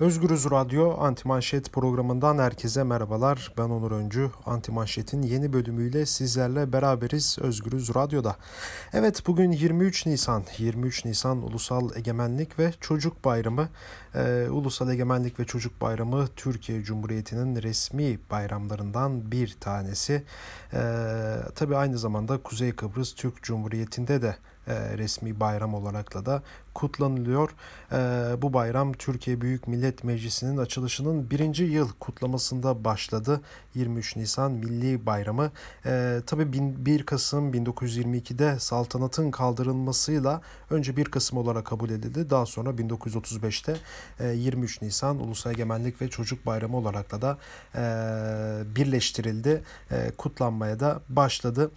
Özgürüz Radyo Anti Manşet programından herkese merhabalar. Ben Onur Öncü. Anti Manşet'in yeni bölümüyle sizlerle beraberiz Özgürüz Radyo'da. Evet bugün 23 Nisan. 23 Nisan Ulusal Egemenlik ve Çocuk Bayramı. Ee, Ulusal Egemenlik ve Çocuk Bayramı Türkiye Cumhuriyeti'nin resmi bayramlarından bir tanesi. Ee, tabii aynı zamanda Kuzey Kıbrıs Türk Cumhuriyeti'nde de e, resmi bayram olarakla da kutlanılıyor. E, bu bayram Türkiye Büyük Millet Meclisi'nin açılışının birinci yıl kutlamasında başladı. 23 Nisan Milli Bayramı. E, tabii 1 Kasım 1922'de saltanatın kaldırılmasıyla önce 1 Kasım olarak kabul edildi. Daha sonra 1935'te 23 Nisan Ulusal Egemenlik ve Çocuk Bayramı olarak da birleştirildi. Kutlanmaya da başladı.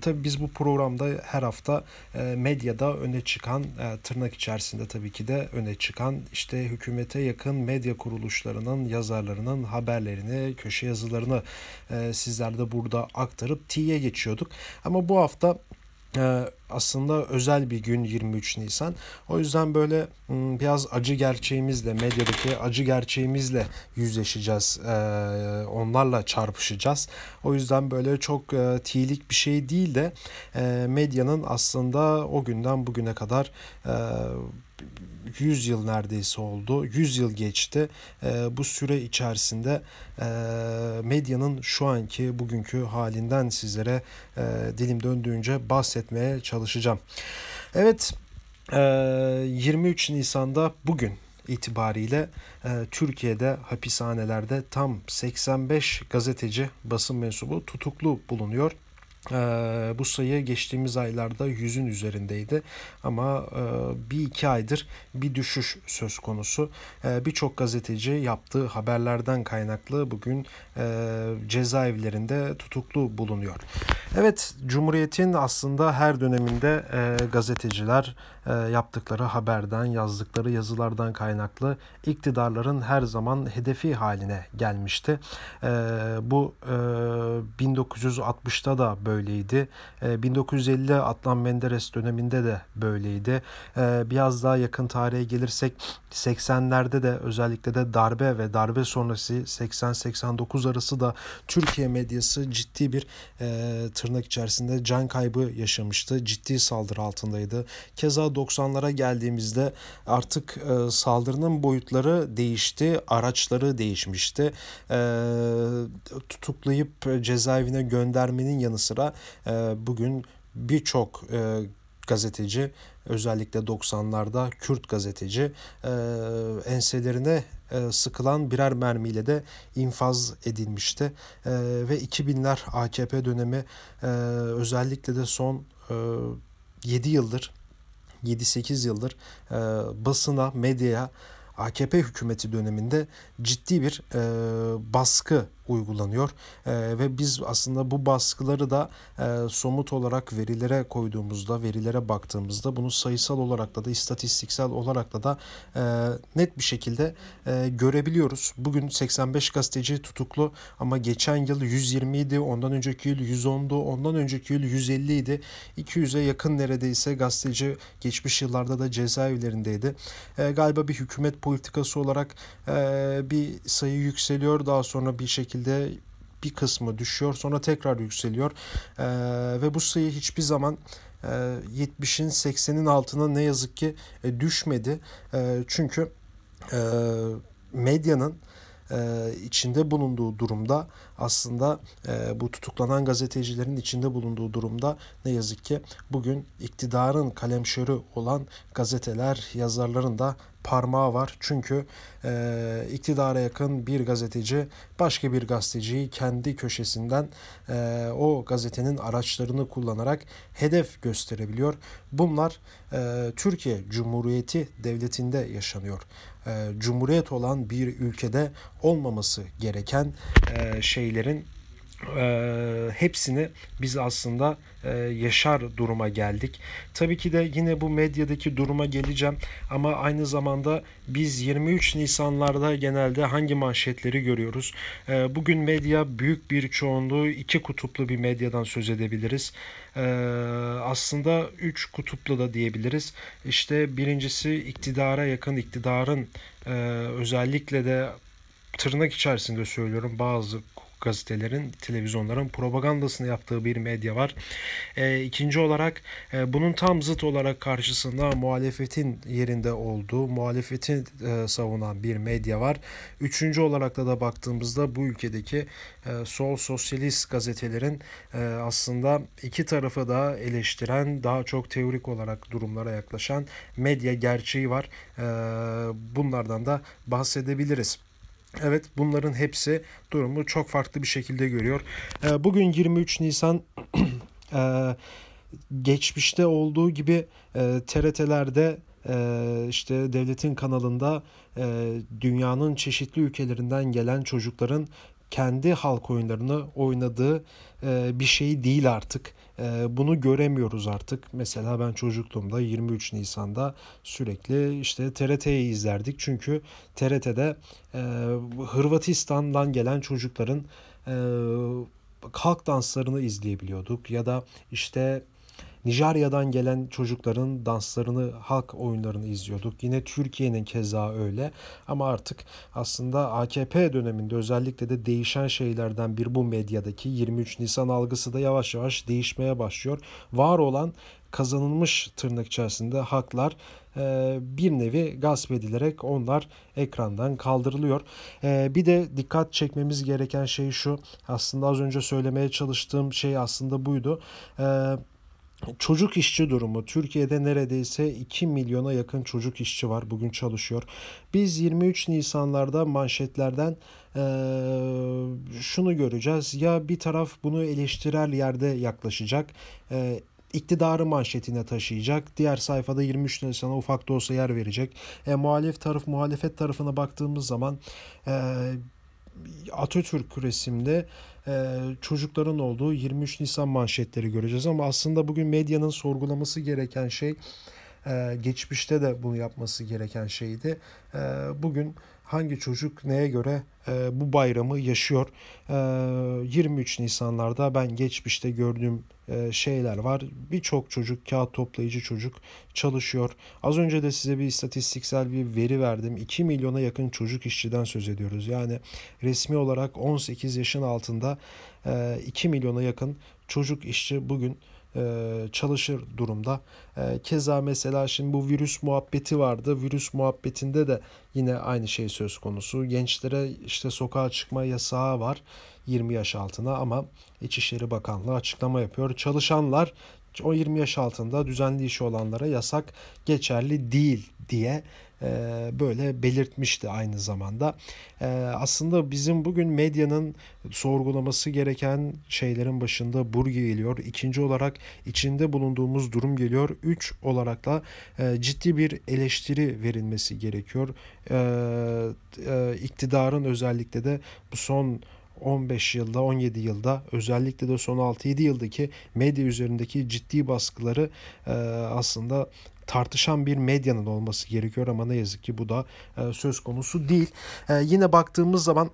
Tabii biz bu programda her hafta medyada öne çıkan tırnak içerisinde tabii ki de öne çıkan işte hükümete yakın medya kuruluşlarının yazarlarının haberlerini, köşe yazılarını e, sizler de burada aktarıp T'ye geçiyorduk. Ama bu hafta aslında özel bir gün 23 Nisan. O yüzden böyle biraz acı gerçeğimizle, medyadaki acı gerçeğimizle yüzleşeceğiz. Ee, onlarla çarpışacağız. O yüzden böyle çok e, tilik bir şey değil de e, medyanın aslında o günden bugüne kadar e, 100 yıl neredeyse oldu. 100 yıl geçti. E, bu süre içerisinde e, medyanın şu anki bugünkü halinden sizlere e, dilim döndüğünce bahsetmeye çalışacağım. Evet e, 23 Nisan'da bugün itibariyle e, Türkiye'de hapishanelerde tam 85 gazeteci basın mensubu tutuklu bulunuyor. Ee, bu sayı geçtiğimiz aylarda yüzün üzerindeydi ama e, bir iki aydır bir düşüş söz konusu. E, Birçok gazeteci yaptığı haberlerden kaynaklı bugün e, cezaevlerinde tutuklu bulunuyor. Evet Cumhuriyet'in aslında her döneminde e, gazeteciler yaptıkları haberden, yazdıkları yazılardan kaynaklı iktidarların her zaman hedefi haline gelmişti. E, bu e, 1960'ta da böyleydi. E, 1950 Adnan Menderes döneminde de böyleydi. E, biraz daha yakın tarihe gelirsek 80'lerde de özellikle de darbe ve darbe sonrası 80-89 arası da Türkiye medyası ciddi bir e, tırnak içerisinde can kaybı yaşamıştı. Ciddi saldırı altındaydı. Keza 90'lara geldiğimizde artık e, saldırının boyutları değişti, araçları değişmişti. E, tutuklayıp cezaevine göndermenin yanı sıra e, bugün birçok e, gazeteci özellikle 90'larda Kürt gazeteci e, enselerine e, sıkılan birer mermiyle de infaz edilmişti. E, ve 2000'ler AKP dönemi e, özellikle de son e, 7 yıldır 7-8 yıldır e, basına, medyaya AKP hükümeti döneminde ciddi bir e, baskı uygulanıyor e, ve biz aslında bu baskıları da e, somut olarak verilere koyduğumuzda, verilere baktığımızda bunu sayısal olarak da da istatistiksel olarak da da e, net bir şekilde e, görebiliyoruz. Bugün 85 gazeteci tutuklu ama geçen yıl 120 idi, ondan önceki yıl 110'du, ondan önceki yıl 150 idi. 200'e yakın neredeyse gazeteci geçmiş yıllarda da cezaevlerindeydi. E, galiba bir hükümet politikası olarak e, bir sayı yükseliyor daha sonra bir şekilde şekilde bir kısmı düşüyor sonra tekrar yükseliyor. E, ve bu sayı hiçbir zaman e, 70'in 80'in altına ne yazık ki e, düşmedi. E, çünkü e, medyanın e, içinde bulunduğu durumda aslında e, bu tutuklanan gazetecilerin içinde bulunduğu durumda ne yazık ki bugün iktidarın kalemşörü olan gazeteler, yazarların da parmağı var. Çünkü e, iktidara yakın bir gazeteci başka bir gazeteciyi kendi köşesinden e, o gazetenin araçlarını kullanarak hedef gösterebiliyor. Bunlar e, Türkiye Cumhuriyeti Devleti'nde yaşanıyor. E, Cumhuriyet olan bir ülkede olmaması gereken e, şeylerin e, hepsini biz aslında e, yaşar duruma geldik. Tabii ki de yine bu medyadaki duruma geleceğim ama aynı zamanda biz 23 Nisanlarda genelde hangi manşetleri görüyoruz? E, bugün medya büyük bir çoğunluğu iki kutuplu bir medyadan söz edebiliriz. E, aslında üç kutuplu da diyebiliriz. İşte birincisi iktidara yakın iktidarın e, özellikle de tırnak içerisinde söylüyorum bazı gazetelerin, televizyonların propagandasını yaptığı bir medya var. E, ikinci olarak e, bunun tam zıt olarak karşısında muhalefetin yerinde olduğu, muhalefeti e, savunan bir medya var. Üçüncü olarak da da baktığımızda bu ülkedeki e, sol sosyalist gazetelerin e, aslında iki tarafı da eleştiren, daha çok teorik olarak durumlara yaklaşan medya gerçeği var. E, bunlardan da bahsedebiliriz. Evet bunların hepsi durumu çok farklı bir şekilde görüyor. Ee, bugün 23 Nisan ee, geçmişte olduğu gibi e, TRT'lerde e, işte devletin kanalında e, dünyanın çeşitli ülkelerinden gelen çocukların kendi halk oyunlarını oynadığı bir şey değil artık. Bunu göremiyoruz artık. Mesela ben çocukluğumda 23 Nisan'da sürekli işte TRT'yi izlerdik. Çünkü TRT'de Hırvatistan'dan gelen çocukların halk danslarını izleyebiliyorduk. Ya da işte Nijerya'dan gelen çocukların danslarını, halk oyunlarını izliyorduk. Yine Türkiye'nin keza öyle. Ama artık aslında AKP döneminde özellikle de değişen şeylerden bir bu medyadaki 23 Nisan algısı da yavaş yavaş değişmeye başlıyor. Var olan kazanılmış tırnak içerisinde haklar e, bir nevi gasp edilerek onlar ekrandan kaldırılıyor. E, bir de dikkat çekmemiz gereken şey şu aslında az önce söylemeye çalıştığım şey aslında buydu. Çocuk işçi durumu Türkiye'de neredeyse 2 milyona yakın çocuk işçi var bugün çalışıyor. Biz 23 Nisanlarda manşetlerden e, şunu göreceğiz. Ya bir taraf bunu eleştirel yerde yaklaşacak. E, iktidarı manşetine taşıyacak. Diğer sayfada 23 Nisan'a ufak da olsa yer verecek. E, muhalif taraf muhalefet tarafına baktığımız zaman e, Atatürk resimde e, çocukların olduğu 23 Nisan manşetleri göreceğiz ama aslında bugün medyanın sorgulaması gereken şey e, geçmişte de bunu yapması gereken şeydi. E, bugün hangi çocuk neye göre e, bu bayramı yaşıyor. E, 23 Nisanlarda ben geçmişte gördüğüm e, şeyler var. Birçok çocuk, kağıt toplayıcı çocuk çalışıyor. Az önce de size bir istatistiksel bir veri verdim. 2 milyona yakın çocuk işçiden söz ediyoruz. Yani resmi olarak 18 yaşın altında e, 2 milyona yakın çocuk işçi bugün çalışır durumda. E, keza mesela şimdi bu virüs muhabbeti vardı. Virüs muhabbetinde de yine aynı şey söz konusu. Gençlere işte sokağa çıkma yasağı var 20 yaş altına ama İçişleri Bakanlığı açıklama yapıyor. Çalışanlar o 20 yaş altında düzenli işi olanlara yasak geçerli değil diye e, böyle belirtmişti aynı zamanda. E, aslında bizim bugün medyanın sorgulaması gereken şeylerin başında burgu geliyor. İkinci olarak içinde bulunduğumuz durum geliyor. Üç olarak da e, ciddi bir eleştiri verilmesi gerekiyor. İktidarın özellikle de bu son 15 yılda 17 yılda özellikle de son 6-7 yıldaki medya üzerindeki ciddi baskıları e, aslında tartışan bir medyanın olması gerekiyor ama ne yazık ki bu da e, söz konusu değil. E, yine baktığımız zaman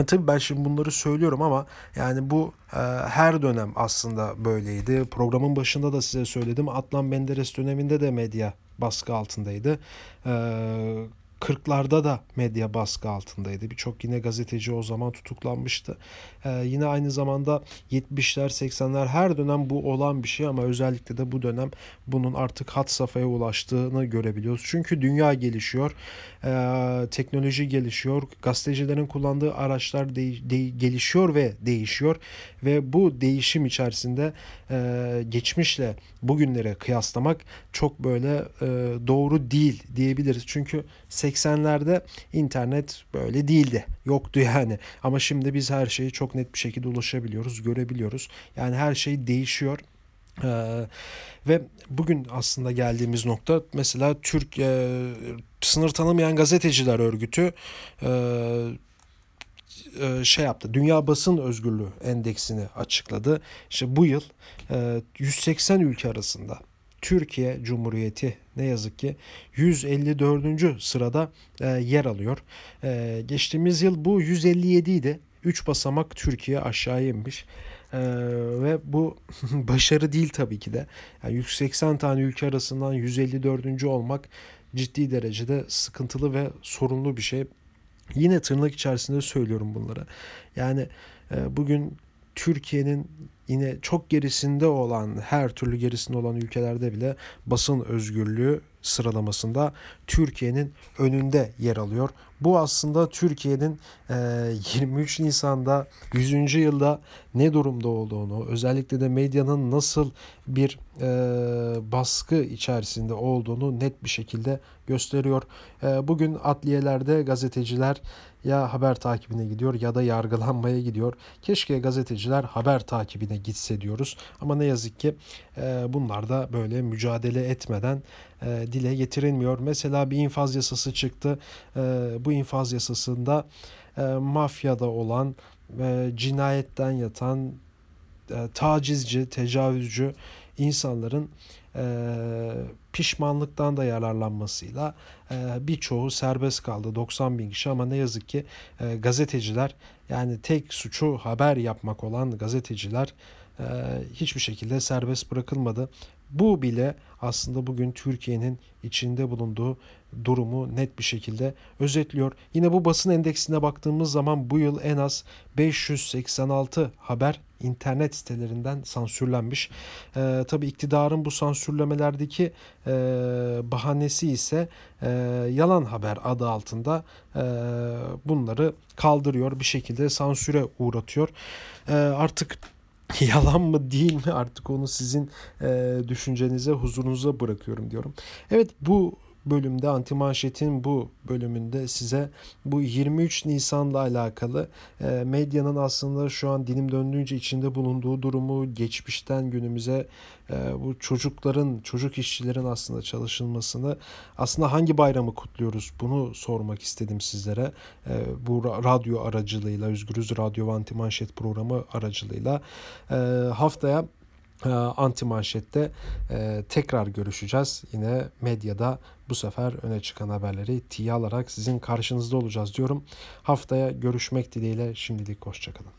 e, Tabii ben şimdi bunları söylüyorum ama yani bu e, her dönem aslında böyleydi. Programın başında da size söyledim. Adnan Menderes döneminde de medya baskı altındaydı. E, 40'larda da medya baskı altındaydı. Birçok yine gazeteci o zaman tutuklanmıştı. Ee, yine aynı zamanda 70'ler 80'ler her dönem bu olan bir şey ama özellikle de bu dönem bunun artık hat safhaya ulaştığını görebiliyoruz. Çünkü dünya gelişiyor, ee, teknoloji gelişiyor, gazetecilerin kullandığı araçlar de- de- gelişiyor ve değişiyor ve bu değişim içerisinde e, geçmişle bugünlere kıyaslamak çok böyle e, doğru değil diyebiliriz. Çünkü 80'lerde internet böyle değildi. Yoktu yani. Ama şimdi biz her şeyi çok net bir şekilde ulaşabiliyoruz, görebiliyoruz. Yani her şey değişiyor. Ee, ve bugün aslında geldiğimiz nokta mesela Türk e, sınır tanımayan gazeteciler örgütü e, e, şey yaptı. Dünya Basın Özgürlüğü Endeksini açıkladı. İşte bu yıl 180 ülke arasında Türkiye Cumhuriyeti ne yazık ki 154. sırada yer alıyor. Geçtiğimiz yıl bu 157 idi. 3 basamak Türkiye aşağıya inmiş. Ee, ve bu başarı değil tabii ki de. Yani 180 tane ülke arasından 154. olmak ciddi derecede sıkıntılı ve sorunlu bir şey. Yine tırnak içerisinde söylüyorum bunları. Yani e, bugün Türkiye'nin yine çok gerisinde olan her türlü gerisinde olan ülkelerde bile basın özgürlüğü sıralamasında Türkiye'nin önünde yer alıyor. Bu aslında Türkiye'nin 23 Nisan'da 100. yılda ne durumda olduğunu, özellikle de medyanın nasıl bir baskı içerisinde olduğunu net bir şekilde gösteriyor. Bugün adliyelerde gazeteciler ya haber takibine gidiyor ya da yargılanmaya gidiyor. Keşke gazeteciler haber takibine gitse diyoruz. Ama ne yazık ki bunlar da böyle mücadele etmeden dile getirilmiyor. Mesela bir infaz yasası çıktı. Bu infaz yasasında mafyada olan, cinayetten yatan, tacizci, tecavüzcü insanların pişmanlıktan da yararlanmasıyla birçoğu serbest kaldı 90 bin kişi ama ne yazık ki gazeteciler yani tek suçu haber yapmak olan gazeteciler hiçbir şekilde serbest bırakılmadı. Bu bile aslında bugün Türkiye'nin içinde bulunduğu durumu net bir şekilde özetliyor. Yine bu basın endeksine baktığımız zaman bu yıl en az 586 haber internet sitelerinden sansürlenmiş. Ee, Tabi iktidarın bu sansürlemelerdeki e, bahanesi ise e, yalan haber adı altında e, bunları kaldırıyor bir şekilde sansüre uğratıyor. E, artık yalan mı değil mi artık onu sizin e, düşüncenize huzurunuza bırakıyorum diyorum. Evet bu bölümde Antimanşet'in bu bölümünde size bu 23 Nisan'la alakalı e, medyanın aslında şu an dilim döndüğünce içinde bulunduğu durumu geçmişten günümüze e, bu çocukların, çocuk işçilerin aslında çalışılmasını aslında hangi bayramı kutluyoruz bunu sormak istedim sizlere. E, bu radyo aracılığıyla, Özgürüz Radyo ve Antimanşet programı aracılığıyla e, haftaya e, anti manşette e, tekrar görüşeceğiz. Yine medyada bu sefer öne çıkan haberleri tiye alarak sizin karşınızda olacağız diyorum. Haftaya görüşmek dileğiyle şimdilik hoşçakalın.